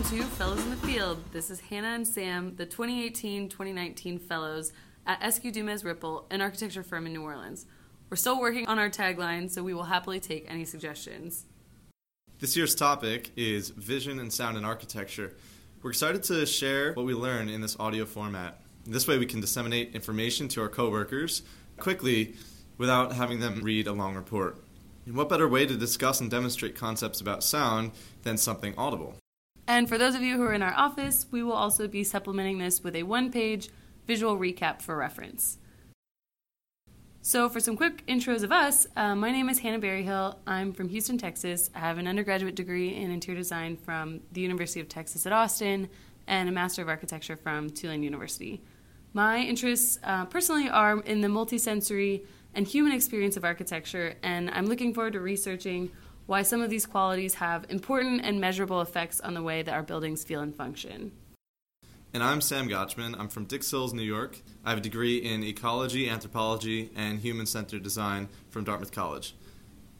welcome to Fellows in the Field. This is Hannah and Sam, the 2018 2019 Fellows at Eskew Dumez Ripple, an architecture firm in New Orleans. We're still working on our tagline, so we will happily take any suggestions. This year's topic is vision and sound in architecture. We're excited to share what we learn in this audio format. This way, we can disseminate information to our coworkers quickly without having them read a long report. And what better way to discuss and demonstrate concepts about sound than something audible? And for those of you who are in our office, we will also be supplementing this with a one page visual recap for reference. So, for some quick intros of us, uh, my name is Hannah Berryhill. I'm from Houston, Texas. I have an undergraduate degree in interior design from the University of Texas at Austin and a Master of Architecture from Tulane University. My interests uh, personally are in the multisensory and human experience of architecture, and I'm looking forward to researching why some of these qualities have important and measurable effects on the way that our buildings feel and function. And I'm Sam Gotchman. I'm from Dix Hills, New York. I have a degree in ecology, anthropology, and human centered design from Dartmouth College.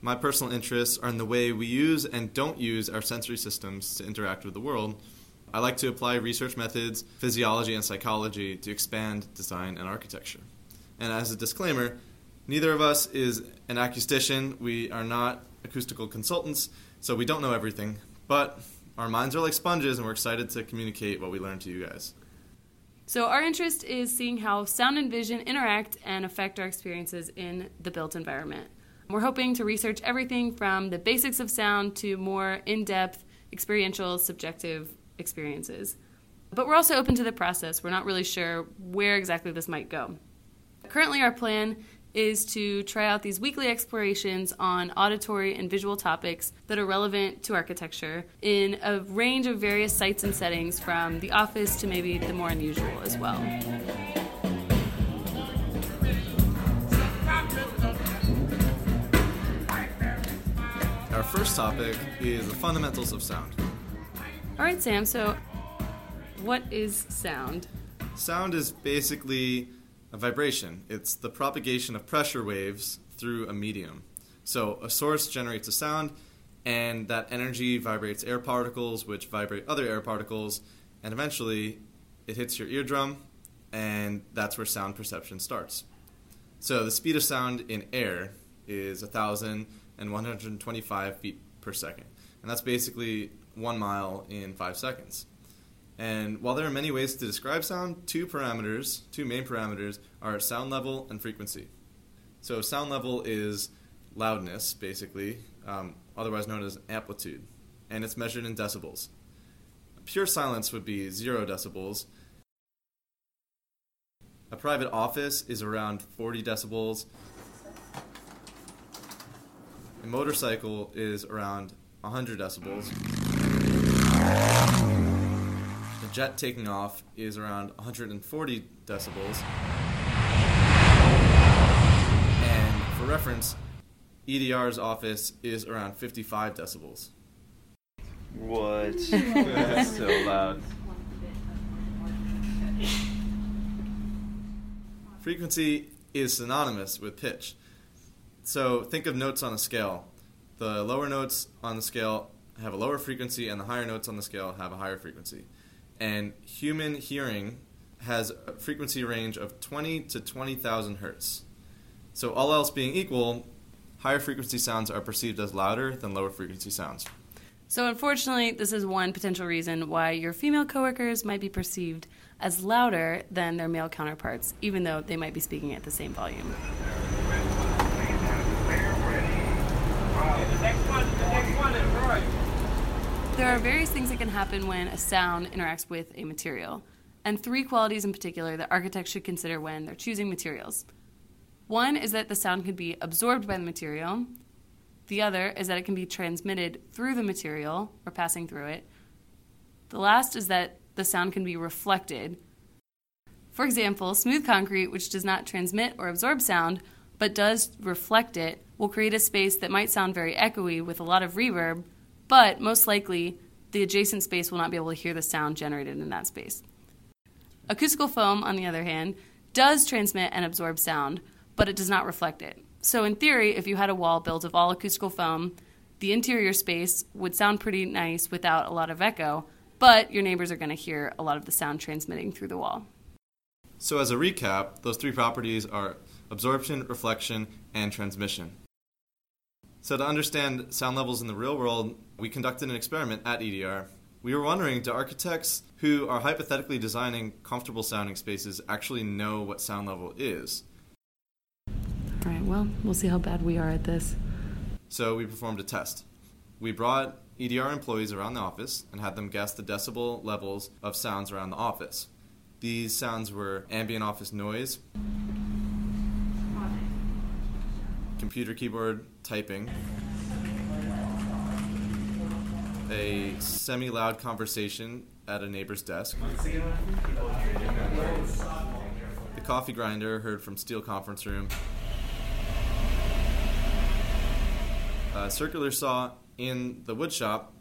My personal interests are in the way we use and don't use our sensory systems to interact with the world. I like to apply research methods, physiology, and psychology to expand design and architecture. And as a disclaimer, neither of us is an acoustician. We are not acoustical consultants, so we don't know everything. But our minds are like sponges, and we're excited to communicate what we learned to you guys. So, our interest is seeing how sound and vision interact and affect our experiences in the built environment. We're hoping to research everything from the basics of sound to more in depth, experiential, subjective experiences. But we're also open to the process. We're not really sure where exactly this might go. Currently, our plan is to try out these weekly explorations on auditory and visual topics that are relevant to architecture in a range of various sites and settings, from the office to maybe the more unusual as well. Our first topic is the fundamentals of sound. All right, Sam, so what is sound? Sound is basically a vibration. It's the propagation of pressure waves through a medium. So a source generates a sound, and that energy vibrates air particles, which vibrate other air particles, and eventually it hits your eardrum, and that's where sound perception starts. So the speed of sound in air is 1,125 feet per second, and that's basically one mile in five seconds. And while there are many ways to describe sound, two parameters, two main parameters, are sound level and frequency. So sound level is loudness, basically, um, otherwise known as amplitude, and it's measured in decibels. Pure silence would be zero decibels. A private office is around 40 decibels. A motorcycle is around 100 decibels jet taking off is around 140 decibels. And for reference, EDR's office is around 55 decibels. What? That's so loud. Frequency is synonymous with pitch. So think of notes on a scale. The lower notes on the scale have a lower frequency, and the higher notes on the scale have a higher frequency and human hearing has a frequency range of 20 to 20,000 hertz. So, all else being equal, higher frequency sounds are perceived as louder than lower frequency sounds. So, unfortunately, this is one potential reason why your female coworkers might be perceived as louder than their male counterparts, even though they might be speaking at the same volume. There are various things that can happen when a sound interacts with a material, and three qualities in particular that architects should consider when they're choosing materials. One is that the sound can be absorbed by the material. The other is that it can be transmitted through the material or passing through it. The last is that the sound can be reflected. For example, smooth concrete, which does not transmit or absorb sound but does reflect it, will create a space that might sound very echoey with a lot of reverb but most likely the adjacent space will not be able to hear the sound generated in that space. Acoustical foam, on the other hand, does transmit and absorb sound, but it does not reflect it. So, in theory, if you had a wall built of all acoustical foam, the interior space would sound pretty nice without a lot of echo, but your neighbors are going to hear a lot of the sound transmitting through the wall. So, as a recap, those three properties are absorption, reflection, and transmission. So, to understand sound levels in the real world, we conducted an experiment at EDR. We were wondering do architects who are hypothetically designing comfortable sounding spaces actually know what sound level is? All right, well, we'll see how bad we are at this. So, we performed a test. We brought EDR employees around the office and had them guess the decibel levels of sounds around the office. These sounds were ambient office noise, computer keyboard typing, a semi loud conversation at a neighbor's desk, the coffee grinder heard from steel conference room, a circular saw in the wood shop,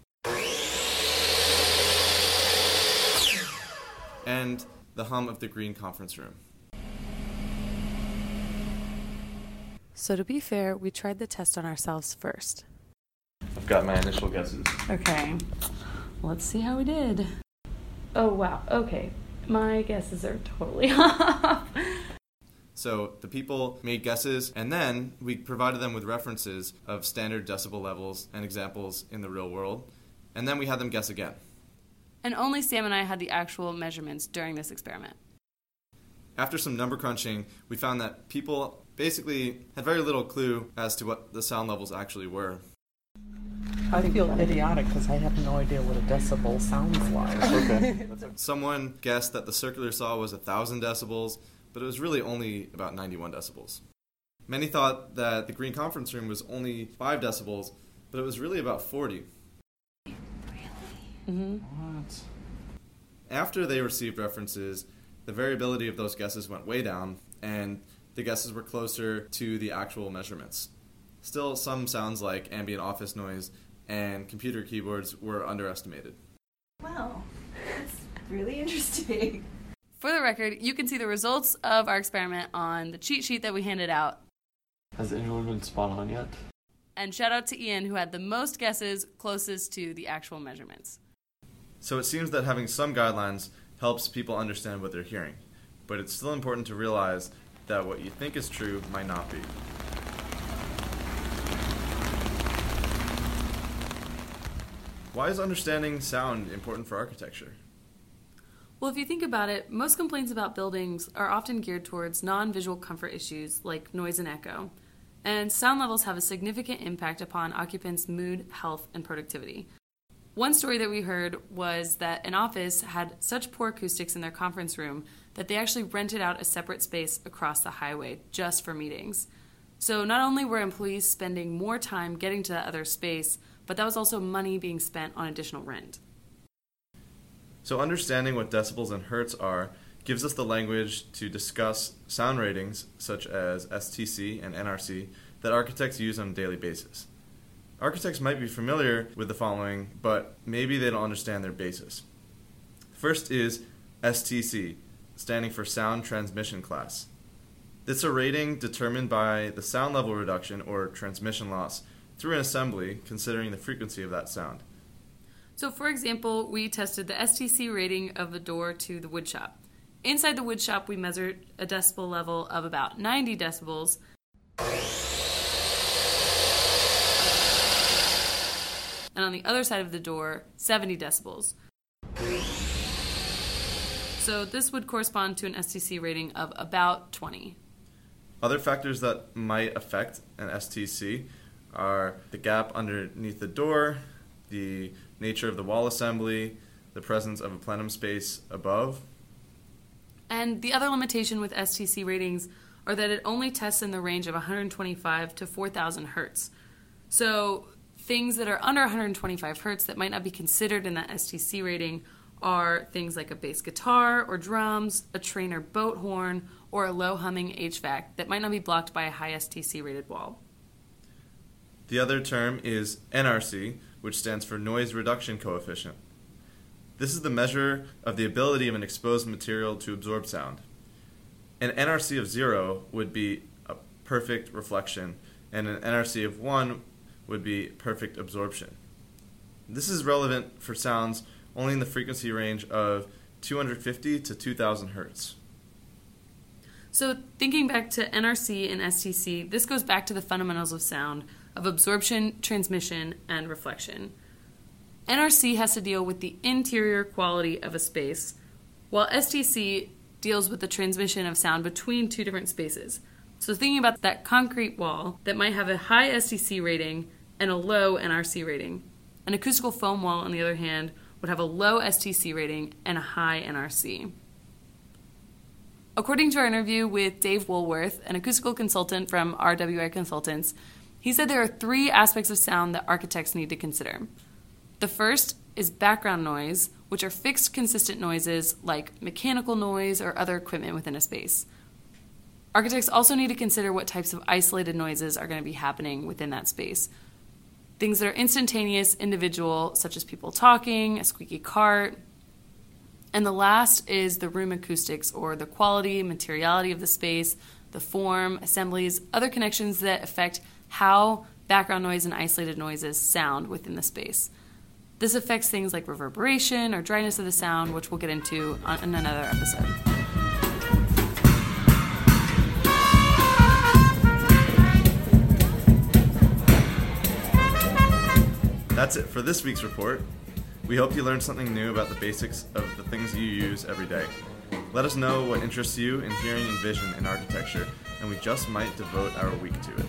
and the hum of the green conference room. So, to be fair, we tried the test on ourselves first. I've got my initial guesses. Okay, let's see how we did. Oh, wow. Okay, my guesses are totally off. So the people made guesses, and then we provided them with references of standard decibel levels and examples in the real world, and then we had them guess again. And only Sam and I had the actual measurements during this experiment. After some number crunching, we found that people basically had very little clue as to what the sound levels actually were. I feel idiotic because I have no idea what a decibel sounds like. Okay. Someone guessed that the circular saw was 1,000 decibels, but it was really only about 91 decibels. Many thought that the green conference room was only 5 decibels, but it was really about 40. Mm-hmm. what? After they received references, the variability of those guesses went way down, and the guesses were closer to the actual measurements. Still, some sounds like ambient office noise and computer keyboards were underestimated. Wow, that's really interesting. For the record, you can see the results of our experiment on the cheat sheet that we handed out. Has anyone been spot on yet? And shout out to Ian, who had the most guesses closest to the actual measurements. So it seems that having some guidelines helps people understand what they're hearing, but it's still important to realize that what you think is true might not be. Why is understanding sound important for architecture? Well, if you think about it, most complaints about buildings are often geared towards non visual comfort issues like noise and echo. And sound levels have a significant impact upon occupants' mood, health, and productivity. One story that we heard was that an office had such poor acoustics in their conference room that they actually rented out a separate space across the highway just for meetings. So not only were employees spending more time getting to that other space, but that was also money being spent on additional rent. So, understanding what decibels and hertz are gives us the language to discuss sound ratings such as STC and NRC that architects use on a daily basis. Architects might be familiar with the following, but maybe they don't understand their basis. First is STC, standing for Sound Transmission Class. It's a rating determined by the sound level reduction or transmission loss through an assembly considering the frequency of that sound. So, for example, we tested the STC rating of a door to the woodshop. Inside the woodshop, we measured a decibel level of about 90 decibels. And on the other side of the door, 70 decibels. So, this would correspond to an STC rating of about 20. Other factors that might affect an STC are the gap underneath the door, the nature of the wall assembly, the presence of a plenum space above. And the other limitation with STC ratings are that it only tests in the range of 125 to 4000 hertz. So things that are under 125 hertz that might not be considered in that STC rating are things like a bass guitar or drums, a train or boat horn, or a low humming HVAC that might not be blocked by a high STC rated wall. The other term is NRC, which stands for Noise Reduction Coefficient. This is the measure of the ability of an exposed material to absorb sound. An NRC of 0 would be a perfect reflection, and an NRC of 1 would be perfect absorption. This is relevant for sounds only in the frequency range of 250 to 2000 hertz. So, thinking back to NRC and STC, this goes back to the fundamentals of sound of absorption, transmission, and reflection. NRC has to deal with the interior quality of a space, while STC deals with the transmission of sound between two different spaces. So, thinking about that concrete wall that might have a high STC rating and a low NRC rating. An acoustical foam wall, on the other hand, would have a low STC rating and a high NRC. According to our interview with Dave Woolworth, an acoustical consultant from RWA Consultants, he said there are three aspects of sound that architects need to consider. The first is background noise, which are fixed, consistent noises like mechanical noise or other equipment within a space. Architects also need to consider what types of isolated noises are going to be happening within that space. Things that are instantaneous, individual, such as people talking, a squeaky cart, and the last is the room acoustics or the quality, materiality of the space, the form, assemblies, other connections that affect how background noise and isolated noises sound within the space. This affects things like reverberation or dryness of the sound, which we'll get into on, in another episode. That's it for this week's report. We hope you learned something new about the basics of the things you use every day. Let us know what interests you in hearing and vision in architecture, and we just might devote our week to it.